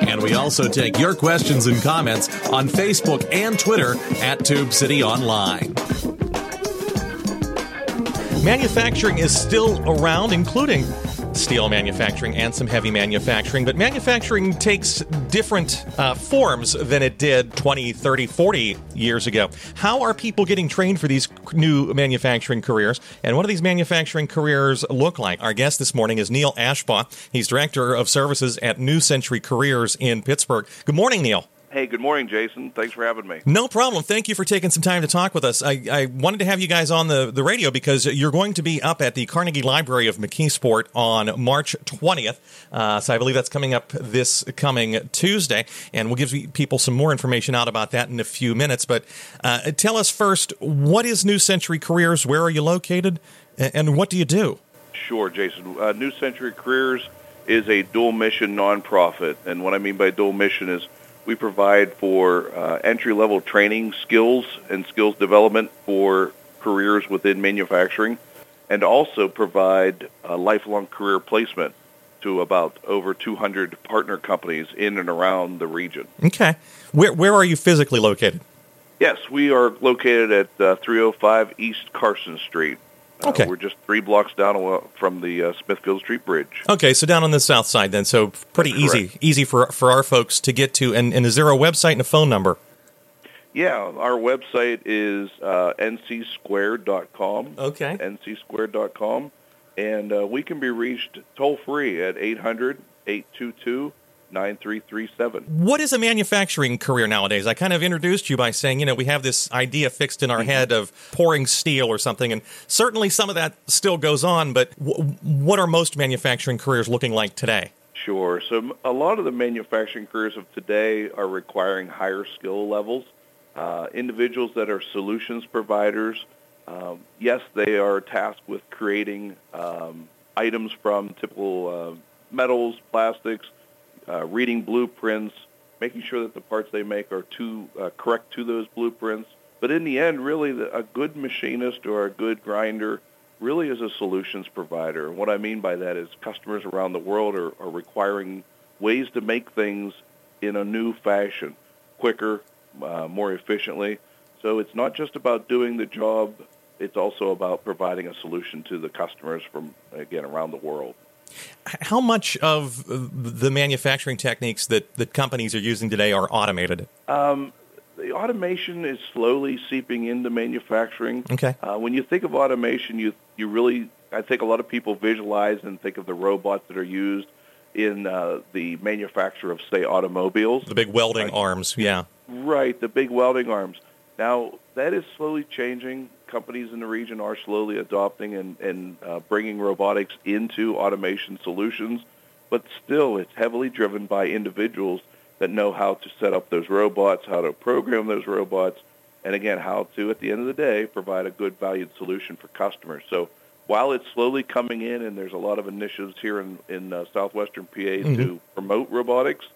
And we also take your questions and comments on Facebook and Twitter at Tube City Online. Manufacturing is still around, including steel manufacturing and some heavy manufacturing, but manufacturing takes different uh, forms than it did 20, 30, 40 years ago. How are people getting trained for these new manufacturing careers, and what do these manufacturing careers look like? Our guest this morning is Neil Ashbaugh. He's Director of Services at New Century Careers in Pittsburgh. Good morning, Neil. Hey, good morning, Jason. Thanks for having me. No problem. Thank you for taking some time to talk with us. I, I, wanted to have you guys on the, the radio because you're going to be up at the Carnegie Library of McKeesport on March 20th. Uh, so I believe that's coming up this coming Tuesday. And we'll give people some more information out about that in a few minutes. But uh, tell us first, what is New Century Careers? Where are you located? And what do you do? Sure, Jason. Uh, New Century Careers is a dual mission nonprofit. And what I mean by dual mission is we provide for uh, entry-level training skills and skills development for careers within manufacturing and also provide a lifelong career placement to about over 200 partner companies in and around the region. Okay. Where, where are you physically located? Yes, we are located at uh, 305 East Carson Street. Uh, okay. Uh, we're just three blocks down from the uh, Smithfield Street Bridge. Okay, so down on the south side then. So pretty That's easy, correct. easy for for our folks to get to. And, and is there a website and a phone number? Yeah, our website is uh, ncsquared.com. Okay. ncsquared.com. And uh, we can be reached toll free at 800 822 9337. What is a manufacturing career nowadays? I kind of introduced you by saying, you know, we have this idea fixed in our head of pouring steel or something, and certainly some of that still goes on, but w- what are most manufacturing careers looking like today? Sure. So a lot of the manufacturing careers of today are requiring higher skill levels. Uh, individuals that are solutions providers, um, yes, they are tasked with creating um, items from typical uh, metals, plastics, uh, reading blueprints, making sure that the parts they make are to, uh, correct to those blueprints. But in the end, really, the, a good machinist or a good grinder really is a solutions provider. And what I mean by that is customers around the world are, are requiring ways to make things in a new fashion, quicker, uh, more efficiently. So it's not just about doing the job. It's also about providing a solution to the customers from, again, around the world. How much of the manufacturing techniques that, that companies are using today are automated? Um, the automation is slowly seeping into manufacturing. Okay. Uh, when you think of automation, you you really, I think a lot of people visualize and think of the robots that are used in uh, the manufacture of, say, automobiles. The big welding Right. arms, yeah. Right, the big welding arms. Now, that is slowly changing. Companies in the region are slowly adopting and, and uh, bringing robotics into automation solutions, but still it's heavily driven by individuals that know how to set up those robots, how to program those robots, and again, how to, at the end of the day, provide a good valued solution for customers. So while it's slowly coming in, and there's a lot of initiatives here in, in uh, southwestern PA to promote robotics,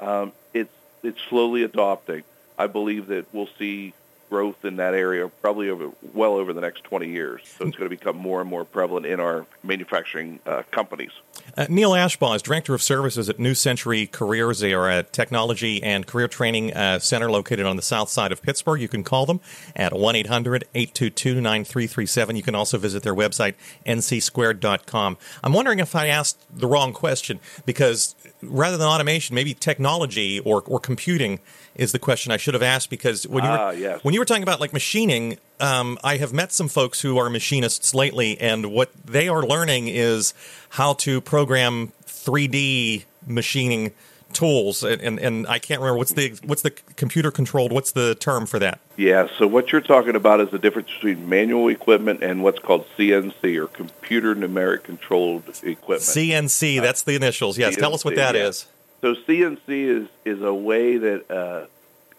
um, it's, it's slowly adopting. I believe that we'll see growth in that area probably over well over the next 20 years. So it's going to become more and more prevalent in our manufacturing uh, companies. Uh, Neil Ashbaugh is Director of Services at New Century Careers. They are a technology and career training uh, center located on the south side of Pittsburgh. You can call them at 1 800 822 9337. You can also visit their website, ncsquared.com. I'm wondering if I asked the wrong question because rather than automation, maybe technology or, or computing is the question I should have asked because when you were, Ah, yes. when you were talking about like machining, um, I have met some folks who are machinists lately, and what they are learning is how to program 3D machining tools, and, and, and I can't remember what's the what's the computer controlled. What's the term for that? Yeah, so what you're talking about is the difference between manual equipment and what's called CNC or computer numeric controlled equipment. CNC. That's the initials. Yes. Tell us what CNC, that yeah. is. So CNC is is a way that uh,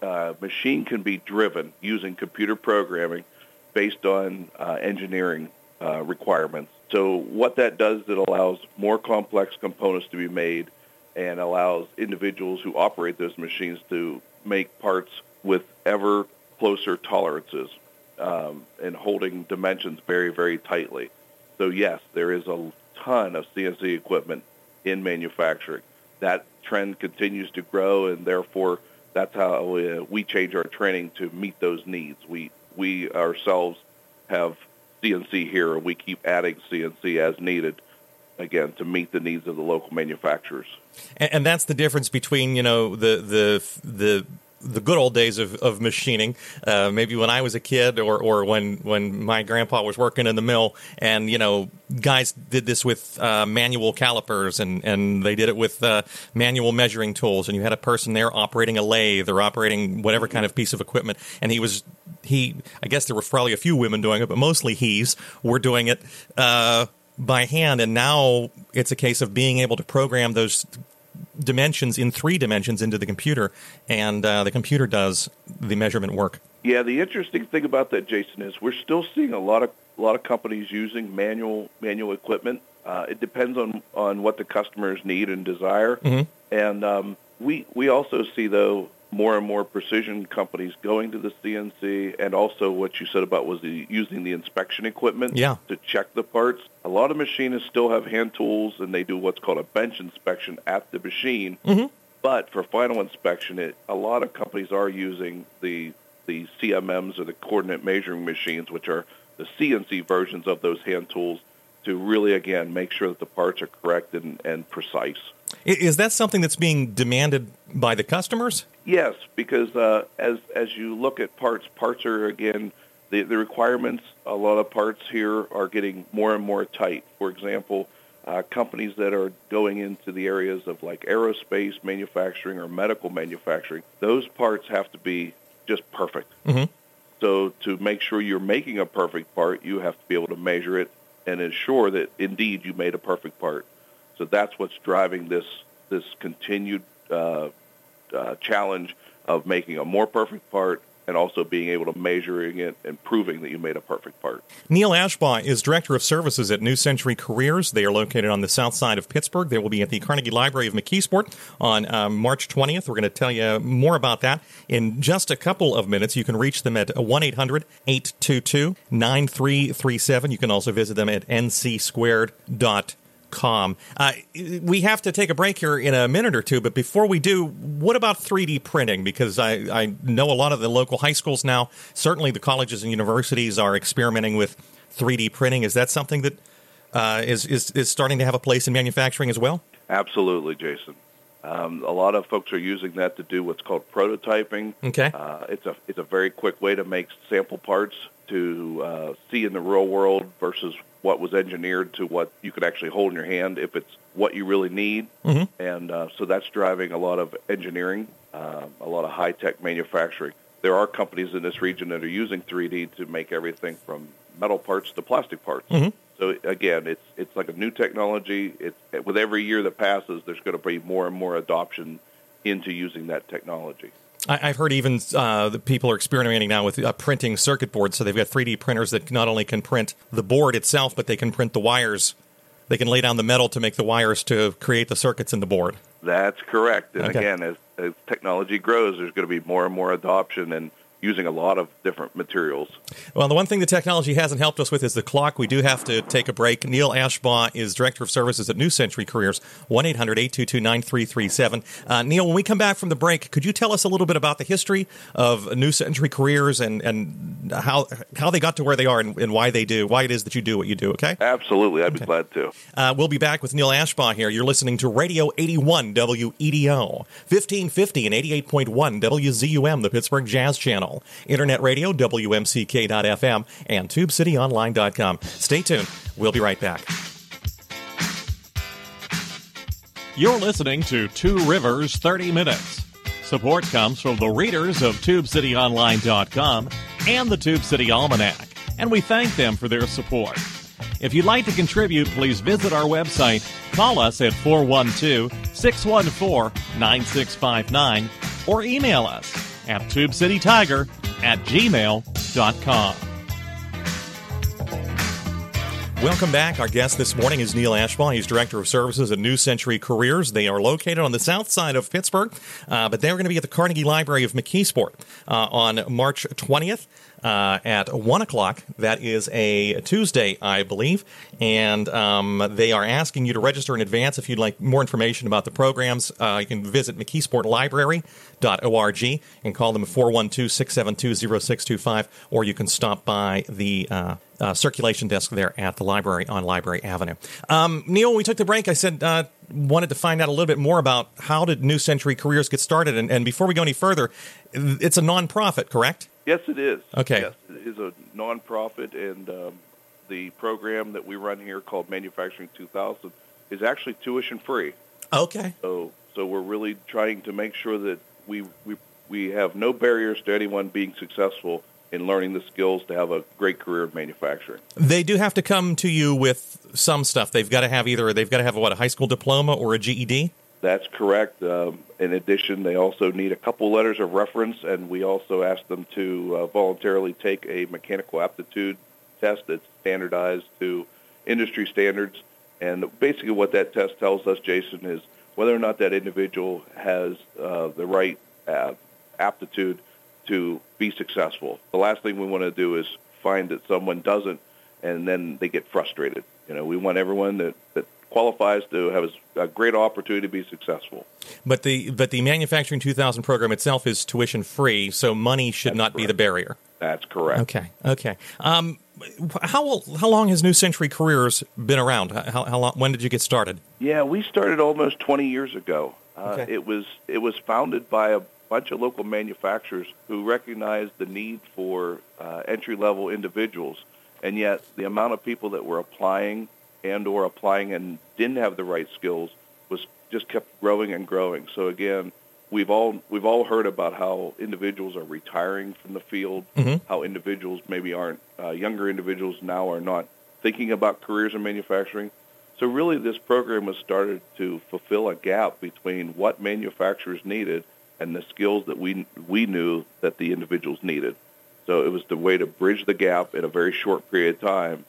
uh, machine can be driven using computer programming based on uh, engineering uh, requirements. So what that does, is it allows more complex components to be made and allows individuals who operate those machines to make parts with ever closer tolerances um, and holding dimensions very, very tightly. So yes, there is a ton of CNC equipment in manufacturing. That trend continues to grow, and therefore that's how we, uh, we change our training to meet those needs. We we ourselves have CNC here, and we keep adding CNC as needed, again to meet the needs of the local manufacturers. And, and that's the difference between you know the the the the good old days of, of machining, uh, maybe when I was a kid or, or when, when my grandpa was working in the mill and, you know, guys did this with uh, manual calipers and, and they did it with uh, manual measuring tools. And you had a person there operating a lathe or operating whatever kind of piece of equipment. And he was, he, I guess there were probably a few women doing it, but mostly he's were doing it uh, by hand. And now it's a case of being able to program those dimensions in three dimensions into the computer, and uh, the computer does the measurement work. Yeah, the interesting thing about that, Jason, is we're still seeing a lot of a lot of companies using manual manual equipment. Uh, it depends on on what the customers need and desire, mm-hmm. and um, we we also see though more and more precision companies going to the CNC, and also what you said about was the, using the inspection equipment yeah. to check the parts. A lot of machinists still have hand tools, and they do what's called a bench inspection at the machine. Mm-hmm. But for final inspection, it, a lot of companies are using the the CMMs or the coordinate measuring machines, which are the CNC versions of those hand tools, to really again make sure that the parts are correct and, and precise. Is that something that's being demanded by the customers? Yes, because uh, as as you look at parts, parts are again the the requirements. A lot of parts here are getting more and more tight. For example, uh, companies that are going into the areas of like aerospace manufacturing or medical manufacturing, those parts have to be just perfect. Mm-hmm. So to make sure you're making a perfect part, you have to be able to measure it and ensure that indeed you made a perfect part. So that's what's driving this this continued uh, uh, challenge of making a more perfect part and also being able to measuring it and proving that you made a perfect part. Neil Ashbaugh is Director of Services at New Century Careers. They are located on the south side of Pittsburgh. They will be at the Carnegie Library of McKeesport on um, March 20th. We're going to tell you more about that in just a couple of minutes. You can reach them at 1-800-822-9337. You can also visit them at ncsquared.com com. Uh, we have to take a break here in a minute or two, but before we do, what about 3D printing? Because I, I know a lot of the local high schools now, certainly the colleges and universities are experimenting with 3D printing. Is that something that uh, is is is starting to have a place in manufacturing as well? Absolutely, Jason. Um, a lot of folks are using that to do what's called prototyping. Okay, uh, it's a it's a very quick way to make sample parts to uh, see in the real world versus what was engineered to what you could actually hold in your hand if it's what you really need. mm-hmm. And uh, so that's driving a lot of engineering, uh, a lot of high-tech manufacturing. There are companies in this region that are using 3D to make everything from metal parts to plastic parts. Mm-hmm. So again, it's it's like a new technology. It's with every year that passes, there's going to be more and more adoption into using that technology. I, have heard even uh, the people are experimenting now with uh, printing circuit boards. So they've got 3D printers that not only can print the board itself, but they can print the wires. They can lay down the metal to make the wires to create the circuits in the board. That's correct. And Okay. again, as, as technology grows, there's going to be more and more adoption and using a lot of different materials. Well, the one thing the technology hasn't helped us with is the clock. We do have to take a break. Neil Ashbaugh is Director of Services at New Century Careers, 1 800 822 9337. Uh, Neil, when we come back from the break, could you tell us a little bit about the history of New Century Careers and, and how how they got to where they are and, and why they do, why it is that you do what you do, okay? Absolutely. I'd be glad to. Uh, we'll be back with Neil Ashbaugh here. You're listening to Radio 81 WEDO, 1550 and 88.1 WZUM, the Pittsburgh Jazz Channel, Internet Radio, WMCK.FM, and TubeCityOnline.com. Stay tuned. We'll be right back. You're listening to Two Rivers 30 Minutes. Support comes from the readers of TubeCityOnline.com and the Tube City Almanac, and we thank them for their support. If you'd like to contribute, please visit our website, call us at 412 614 9659, or email us at tubecitytiger at gmail.com. Welcome back. Our guest this morning is Neil Ashbaugh. He's Director of Services at New Century Careers. They are located on the south side of Pittsburgh, uh, but they're going to be at the Carnegie Library of McKeesport uh, on March 20th uh, at 1 o'clock. That is a Tuesday, I believe. And um, they are asking you to register in advance if you'd like more information about the programs. Uh, you can visit McKeesportLibrary.org and call them 412 672 0625, or you can stop by the uh, uh, circulation desk there at the library on Library Avenue. Um, Neil, when we took the break, I said uh, wanted to find out a little bit more about how did New Century Careers get started. And, and before we go any further, it's a nonprofit, correct? Yes, it is. Okay. Yes, it is a nonprofit, and um, the program that we run here called Manufacturing 2000 is actually tuition free. Okay. So, so we're really trying to make sure that we we we have no barriers to anyone being successful in learning the skills to have a great career in manufacturing. They do have to come to you with some stuff. They've got to have either they've got to have what a high school diploma or a GED. That's correct. Um, in addition, they also need a couple letters of reference, and we also ask them to uh, voluntarily take a mechanical aptitude test that's standardized to industry standards. And basically what that test tells us, Jason, is whether or not that individual has uh, the right uh, aptitude to be successful. The last thing we want to do is find that someone doesn't, and then they get frustrated. You know, we want everyone that, that qualifies to have a great opportunity to be successful. But the but the manufacturing 2000 program itself is tuition free, so money should That's not correct. be the barrier. That's correct. Okay, okay. Um, how how long has New Century Careers been around? How, how long? When did you get started? Yeah, we started almost 20 years ago. Uh, Okay. It was it was founded by a bunch of local manufacturers who recognized the need for uh, entry level individuals, and yet the amount of people that were applying and or applying and didn't have the right skills was just kept growing and growing. So again, we've all we've all heard about how individuals are retiring from the field, Mhm. how individuals maybe aren't uh, younger individuals now are not thinking about careers in manufacturing. So really, this program was started to fulfill a gap between what manufacturers needed and the skills that we we knew that the individuals needed. So it was the way to bridge the gap in a very short period of time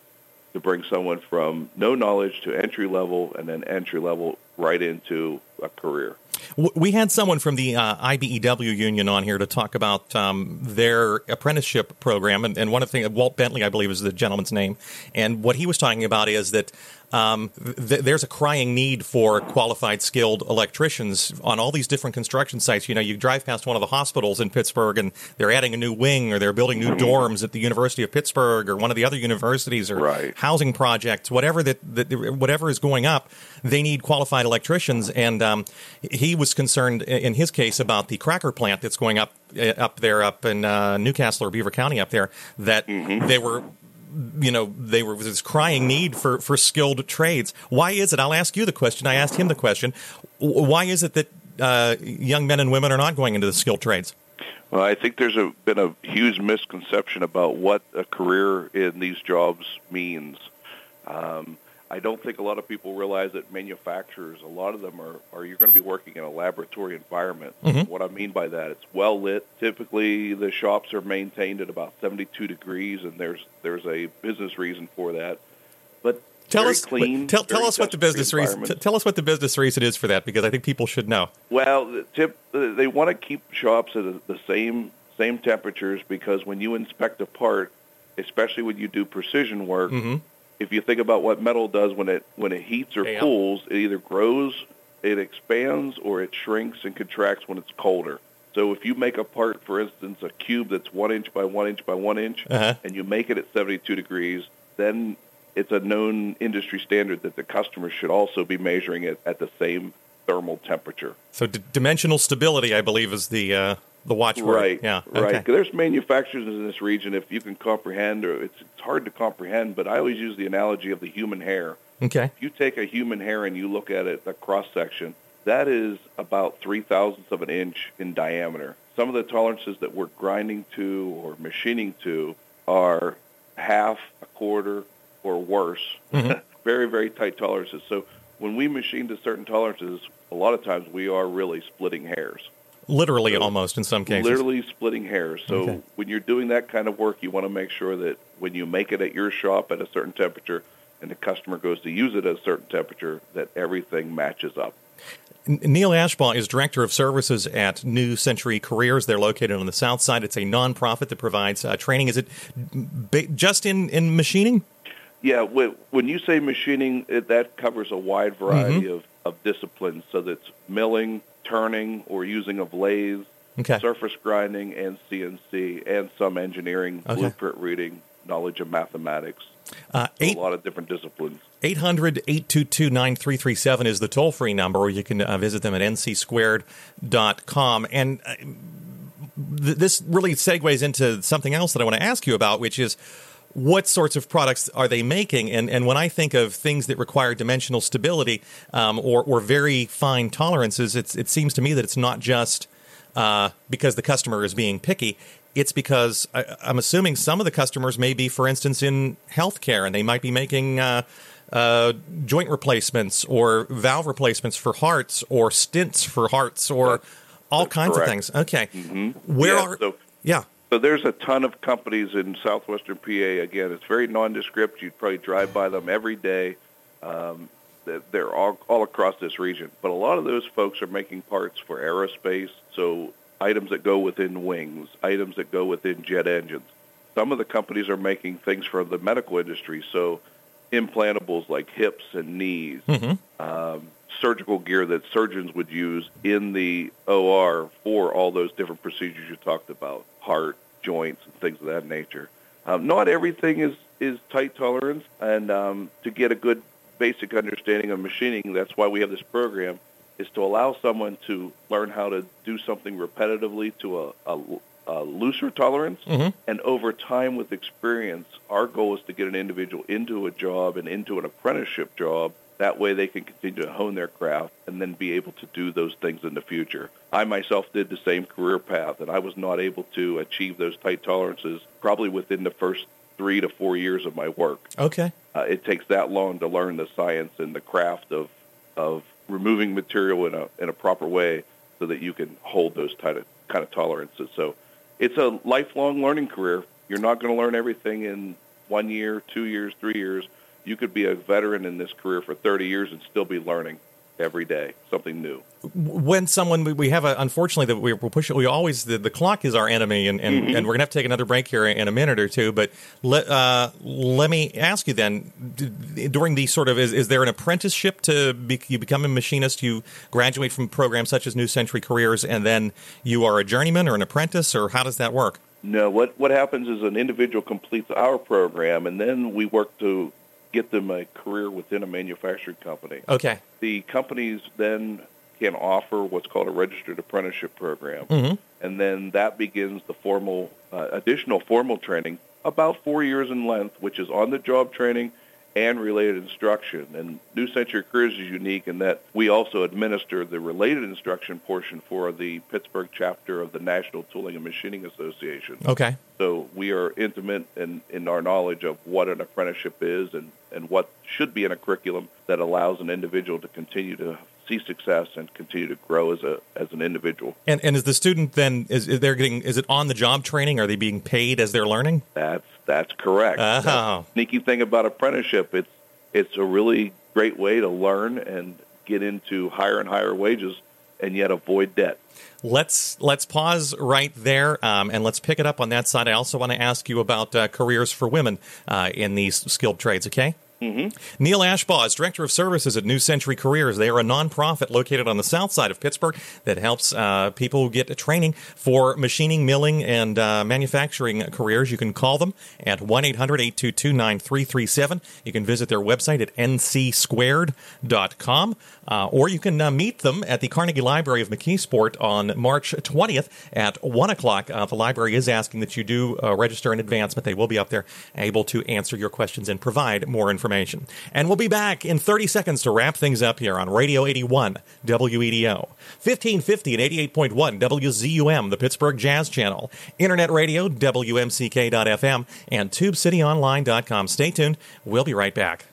to bring someone from no knowledge to entry level and then entry level right into a career. We had someone from the uh, IBEW union on here to talk about um, their apprenticeship program, and, and one of the things, Walt Bentley, I believe, is the gentleman's name, and what he was talking about is that um, th- there's a crying need for qualified, skilled electricians on all these different construction sites. You know, you drive past one of the hospitals in Pittsburgh, and they're adding a new wing, or they're building new dorms at the University of Pittsburgh, or one of the other universities, or Right. housing projects, whatever that, that whatever is going up, they need qualified electricians. And um, he was concerned in his case about the cracker plant that's going up uh, up there up in uh, New Castle or Beaver County up there that they were. You know, they were this crying need for, for skilled trades. Why is it? I'll ask you the question. I asked him the question. Why is it that uh, young men and women are not going into the skilled trades? Well, I think there's a, been a huge misconception about what a career in these jobs means. Um, I don't think a lot of people realize that manufacturers, a lot of them are, are you're going to be working in a laboratory environment. Mhm. What I mean by that, it's well lit. Typically, the shops are maintained at about 72 degrees, and there's there's a business reason for that. But Tell very us, clean. tell, tell us what the business reason. t- tell us what the business reason is for that, because I think people should know. Well, the tip they want to keep shops at the same same temperatures because when you inspect a part, especially when you do precision work, Mhm. If you think about what metal does when it when it heats or Yeah. cools, it either grows, it expands, or it shrinks and contracts when it's colder. So if you make a part, for instance, a cube that's one inch by one inch by one inch, Uh-huh. and you make it at 72 degrees, then it's a known industry standard that the customer should also be measuring it at the same thermal temperature. So d- dimensional stability, I believe, is the uh, the watchword. Right. Yeah. Right. There's manufacturers in this region. If you can comprehend, or it's, it's hard to comprehend, but I always use the analogy of the human hair. Okay. If you take a human hair and you look at it, a cross section, that is about three thousandths of an inch in diameter. Some of the tolerances that we're grinding to or machining to are half, a quarter, or worse. Mhm. very, very tight tolerances. So when we machine to certain tolerances, a lot of times we are really splitting hairs. Literally, So, almost in some cases. literally splitting hairs. So Okay. when you're doing that kind of work, you want to make sure that when you make it at your shop at a certain temperature and the customer goes to use it at a certain temperature, that everything matches up. Neil Ashbaugh is Director of Services at New Century Careers. They're located on the south side. It's a nonprofit that provides uh, training. Is it ba- just in, in machining? Yeah, when you say machining, it, that covers a wide variety of, of disciplines. So that's milling, turning, or using of lathes, Okay. surface grinding, and CNC, and some engineering, Okay. blueprint reading, knowledge of mathematics. Uh, eight, a lot of different disciplines. 800 822 9337 is the toll free number, or you can uh, visit them at ncsquared.com. And uh, th- this really segues into something else that I want to ask you about, which is what sorts of products are they making? And, and when I think of things that require dimensional stability um, or, or very fine tolerances, it's, it seems to me that it's not just uh, because the customer is being picky. It's because I, I'm assuming some of the customers may be, for instance, in healthcare, and they might be making uh, uh, joint replacements or valve replacements for hearts or stents for hearts or all that's kinds correct. of things. Okay, where Yeah, are so- yeah? So there's a ton of companies in southwestern PA. Again, it's very nondescript. You'd probably drive by them every day. Um, they're- all, all across this region. But a lot of those folks are making parts for aerospace, so items that go within wings, items that go within jet engines. Some of the companies are making things for the medical industry, so implantables like hips and knees, um, surgical gear that surgeons would use in the OR for all those different procedures you talked about, heart, joints, and things of that nature. Um, not everything is, is tight tolerance, and um, to get a good basic understanding of machining, that's why we have this program, is to allow someone to learn how to do something repetitively to a, a, a looser tolerance. And over time with experience, our goal is to get an individual into a job and into an apprenticeship job. That way they can continue to hone their craft and then be able to do those things in the future. I myself did the same career path, and I was not able to achieve those tight tolerances probably within the first three to four years of my work. Okay, Uh, it takes that long to learn the science and the craft of of removing material in a in a proper way so that you can hold those of kind of tolerances. So it's a lifelong learning career. You're not going to learn everything in one year, two years, three years. You could be a veteran in this career for 30 years and still be learning every day something new. when someone we- have a unfortunately that we're pushing we always the, the clock is our enemy and, and, and we're gonna have to take another break here in a minute or two but let uh, let me ask you then during the sort of is, is there an apprenticeship to be, you become a machinist you graduate from programs such as New Century Careers and then you are a journeyman or an apprentice or how does that work No, what what happens is an individual completes our program, and then we work to get them a career within a manufacturing company. okay. The companies then can offer what's called a registered apprenticeship program, and then that begins the formal, uh, additional formal training, about four years in length, which is on-the-job training and related instruction. And New Century Careers is unique in that we also administer the related instruction portion for the Pittsburgh chapter of the National Tooling and Machining Association. okay So we are intimate in, in our knowledge of what an apprenticeship is and, and what should be in a curriculum that allows an individual to continue to see success and continue to grow as a as an individual. and and is the student then is, is they're getting is it on the job training are they being paid as they're learning That's that's correct. Oh. That's sneaky thing about apprenticeship, it's it's a really great way to learn and get into higher and higher wages and yet avoid debt. Let's let's pause right there um, and let's pick it up on that side. I also want to ask you about uh, careers for women uh, in these skilled trades. Okay. Mm-hmm. Neil Ashbaugh is Director of Services at New Century Careers. They are a nonprofit located on the south side of Pittsburgh that helps uh, people get training for machining, milling, and uh, manufacturing careers. You can call them at 1 800 822 9337. You can visit their website at ncsquared.com uh, or you can uh, meet them at the Carnegie Library of McKeesport on March 20th at 1 o'clock. Uh, the library is asking that you do uh, register in advance, but they will be up there able to answer your questions and provide more information. And we'll be back in 30 seconds to wrap things up here on Radio 81 WEDO, 1550 and 88.1 WZUM, the Pittsburgh Jazz Channel, Internet Radio, WMCK.FM, and TubeCityOnline.com. Stay tuned. We'll be right back.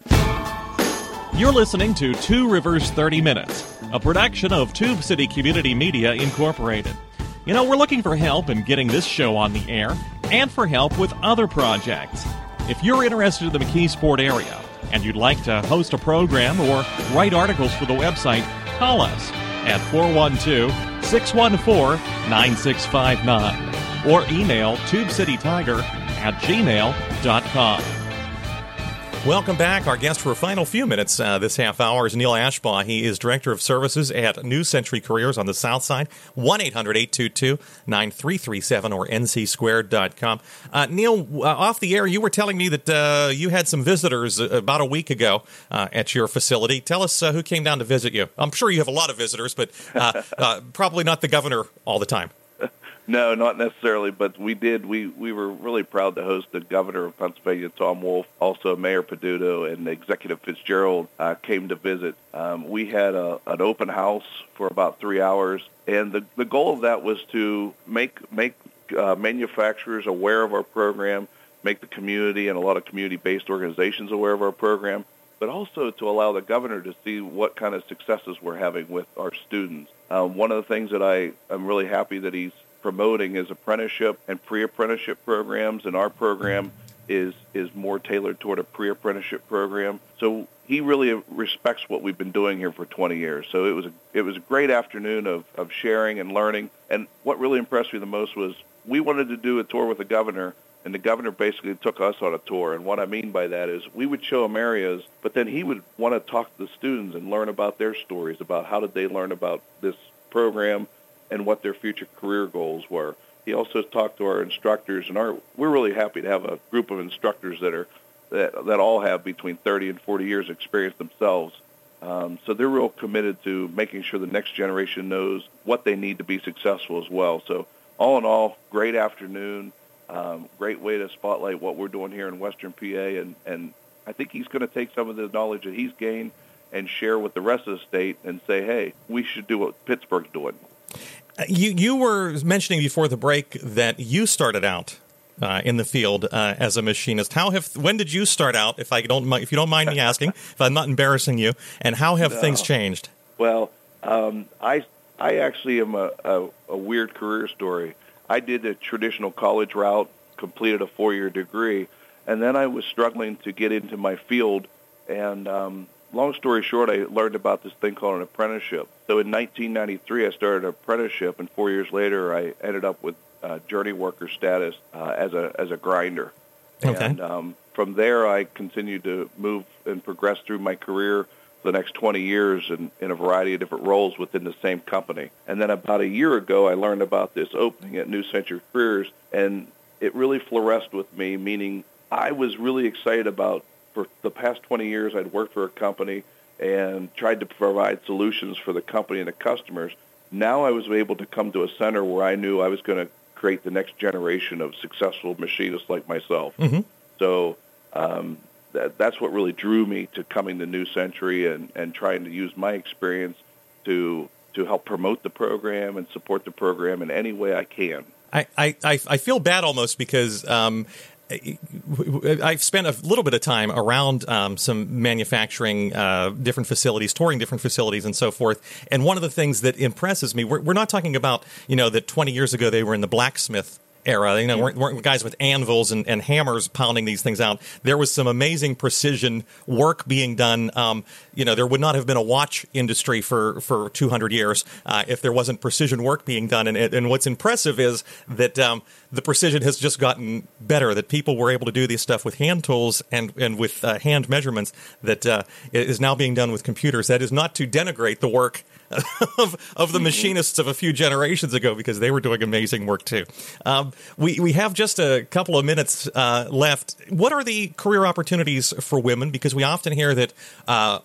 You're listening to Two Rivers 30 Minutes, a production of Tube City Community Media Incorporated. You know, we're looking for help in getting this show on the air and for help with other projects. If you're interested in the McKeesport area and you'd like to host a program or write articles for the website, call us at 412 614 9659 or email tubecitytiger at gmail.com. Welcome back. Our guest for a final few minutes uh, this half hour is Neil Ashbaugh. He is Director of Services at New Century Careers on the South Side, 1 800 822 9337 or ncsquared.com. Uh, Neil, uh, off the air, you were telling me that uh, you had some visitors uh, about a week ago uh, at your facility. Tell us who came down to visit you. I'm sure you have a lot of visitors, but probably not the governor all the time. No, not necessarily, but we did. We we were really proud to host the governor of Pennsylvania, Tom Wolf, also Mayor Peduto, and Executive Fitzgerald uh, came to visit. Um, we had a, an open house for about three hours, and the the goal of that was to make make uh, manufacturers aware of our program, make the community and a lot of community-based organizations aware of our program, but also to allow the governor to see what kind of successes we're having with our students. Um, one of the things that I am really happy that he's promoting is apprenticeship and pre-apprenticeship programs, and our program is is more tailored toward a pre-apprenticeship program. So he really respects what we've been doing here for 20 years. So it was a, it was a great afternoon of, of sharing and learning. And what really impressed me the most was we wanted to do a tour with the governor, and the governor basically took us on a tour. And what I mean by that is we would show him areas, but then he would want to talk to the students and learn about their stories, about how did they learn about this program, and what their future career goals were. He also talked to our instructors, and our we're really happy to have a group of instructors that are that that all have between 30 and 40 years experience themselves. Um, so they're real committed to making sure the next generation knows what they need to be successful as well. So all in all, great afternoon, um, great way to spotlight what we're doing here in Western PA, and and I think he's going to take some of the knowledge that he's gained and share with the rest of the state and say, hey, we should do what Pittsburgh's doing. You you were mentioning before the break that you started out uh, in the field uh, as a machinist. How have when did you start out? If I don't if you don't mind me asking, if I'm not embarrassing you, and how have no. things changed? Well, um, I I actually am a, a, a weird career story. I did a traditional college route, completed a four year degree, and then I was struggling to get into my field, and um, long story short, I learned about this thing called an apprenticeship. So in 1993, I started an apprenticeship, and four years later, I ended up with uh, journey worker status uh, as a as a grinder. Okay. And um, from there, I continued to move and progress through my career for the next 20 years in, in a variety of different roles within the same company. And then about a year ago, I learned about this opening at New Century Careers, and it really fluoresced with me, meaning I was really excited about for the past 20 years, I'd worked for a company and tried to provide solutions for the company and the customers. Now I was able to come to a center where I knew I was going to create the next generation of successful machinists like myself. Mm-hmm. So um, that, that's what really drew me to coming to New Century and, and trying to use my experience to to help promote the program and support the program in any way I can. I, I, I feel bad almost because um, I've spent a little bit of time around um, some manufacturing, uh, different facilities, touring different facilities, and so forth. And one of the things that impresses me, we're, we're not talking about, you know, that 20 years ago they were in the blacksmith era. You know, weren't, weren't guys with anvils and, and, hammers pounding these things out. There was some amazing precision work being done. Um, you know, there would not have been a watch industry for, for 200 years uh, if there wasn't precision work being done. And, and what's impressive is that um, the precision has just gotten better, that people were able to do this stuff with hand tools and, and with uh, hand measurements that uh, is now being done with computers. That is not to denigrate the work of, of the machinists of a few generations ago because they were doing amazing work too. Um, we, we have just a couple of minutes uh, left. What are the career opportunities for women? Because we often hear that uh,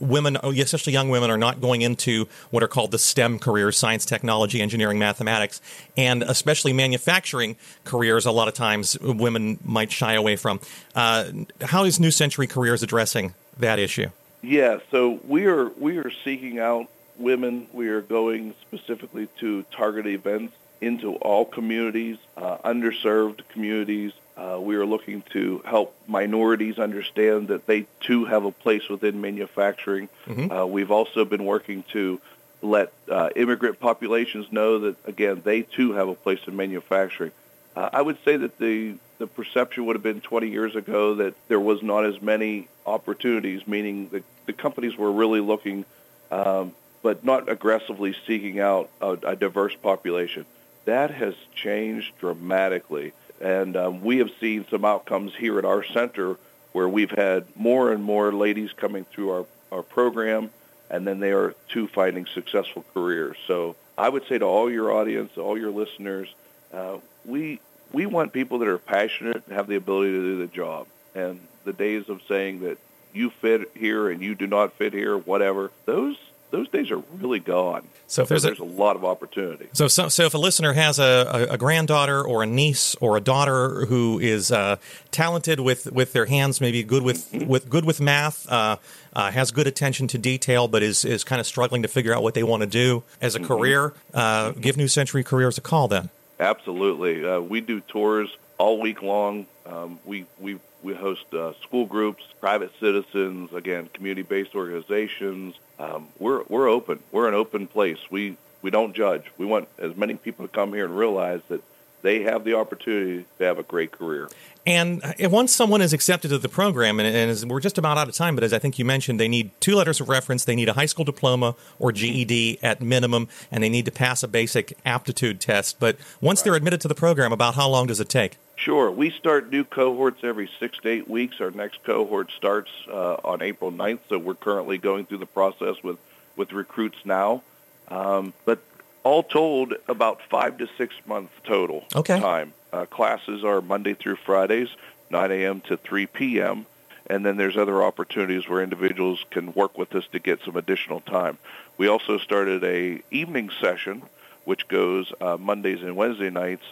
women, oh, especially young women, are not going into what are called the STEM careers science, technology, engineering, mathematics, and especially manufacturing careers. A lot of times women might shy away from. Uh, how is New Century Careers addressing that issue? Yeah, so we are we are seeking out women. We are going specifically to target events into all communities, uh, underserved communities. Uh, we are looking to help minorities understand that they too have a place within manufacturing. Mm-hmm. Uh, we've also been working to let uh, immigrant populations know that again they too have a place in manufacturing. Uh, I would say that the the perception would have been 20 years ago that there was not as many opportunities, meaning that the companies were really looking, um, but not aggressively seeking out a, a diverse population. That has changed dramatically, and um, we have seen some outcomes here at our center where we've had more and more ladies coming through our, our program and then they are too finding successful careers. So I would say to all your audience, all your listeners, uh, we we want people that are passionate and have the ability to do the job. And the days of saying that you fit here and you do not fit here, whatever, those those days are really gone. So if there's, there's a, a, lot of opportunity. So, so, so if a listener has a, a, a granddaughter or a niece or a daughter who is uh, talented with, with their hands, maybe good with, mm-hmm. with good with math, uh, uh, has good attention to detail, but is, is kind of struggling to figure out what they want to do as a mm-hmm. career, uh, give New Century Careers a call then. Absolutely. Uh, we do tours all week long. Um, we, we we host uh, school groups, private citizens, again, community-based organizations. Um, we're we're open. We're an open place. We we don't judge. We want as many people to come here and realize that they have the opportunity to have a great career. And uh, once someone is accepted to the program, and, and as, we're just about out of time, but as I think you mentioned, they need two letters of reference. They need a high school diploma or GED at minimum, and they need to pass a basic aptitude test. But once right. they're admitted to the program, about how long does it take? Sure. We start new cohorts every six to eight weeks. Our next cohort starts uh, on April 9th, so we're currently going through the process with, with recruits now. Um, but all told, about five to six months total okay. time. Uh, classes are Monday through Fridays, 9 a.m. to 3 p.m., and then there's other opportunities where individuals can work with us to get some additional time. We also started a evening session, which goes uh, Mondays and Wednesday nights,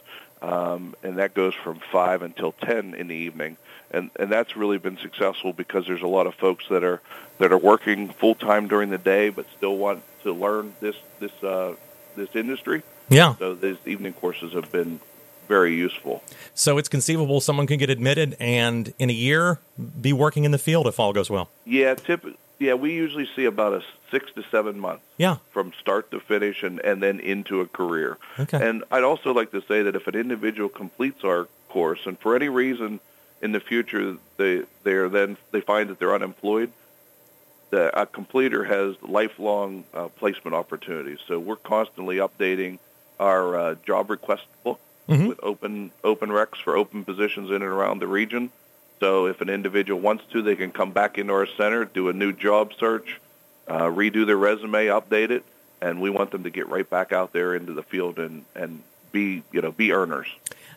um, and that goes from 5 until 10 in the evening. And, and that's really been successful because there's a lot of folks that are that are working full time during the day, but still want to learn this this uh, this industry. Yeah. So these evening courses have been very useful. So it's conceivable someone can get admitted and in a year be working in the field if all goes well. Yeah, typically yeah, we usually see about a six to seven months. Yeah. From start to finish and, and then into a career. Okay. And I'd also like to say that if an individual completes our course and for any reason in the future they they are then they find that they're unemployed, the a completer has lifelong uh, placement opportunities. So we're constantly updating our uh, job request book mm-hmm. with open open recs for open positions in and around the region. So if an individual wants to, they can come back into our center, do a new job search, uh, redo their resume, update it, and we want them to get right back out there into the field and, and be you know be earners.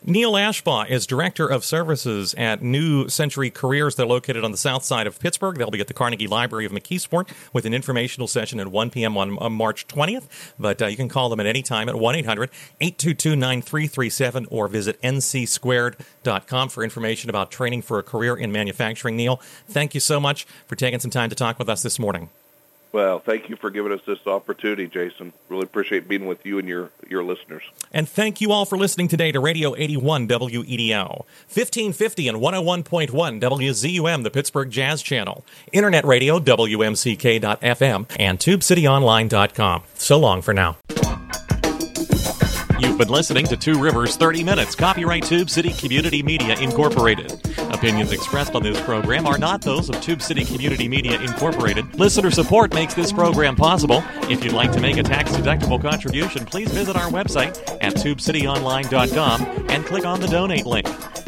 Neil Ashbaugh is Director of Services at New Century Careers. They're located on the south side of Pittsburgh. They'll be at the Carnegie Library of McKeesport with an informational session at 1 p.m. on, on March 20th. But uh, you can call them at any time at 1 800 822 9337 or visit ncsquared.com for information about training for a career in manufacturing. Neil, thank you so much for taking some time to talk with us this morning. Well, thank you for giving us this opportunity, Jason. Really appreciate being with you and your, your listeners. And thank you all for listening today to Radio 81 WEDO, 1550 and 101.1 WZUM, the Pittsburgh Jazz Channel, Internet Radio, WMCK.FM, and TubeCityOnline.com. So long for now. You've been listening to Two Rivers 30 Minutes, copyright Tube City Community Media Incorporated. Opinions expressed on this program are not those of Tube City Community Media Incorporated. Listener support makes this program possible. If you'd like to make a tax deductible contribution, please visit our website at tubecityonline.com and click on the donate link.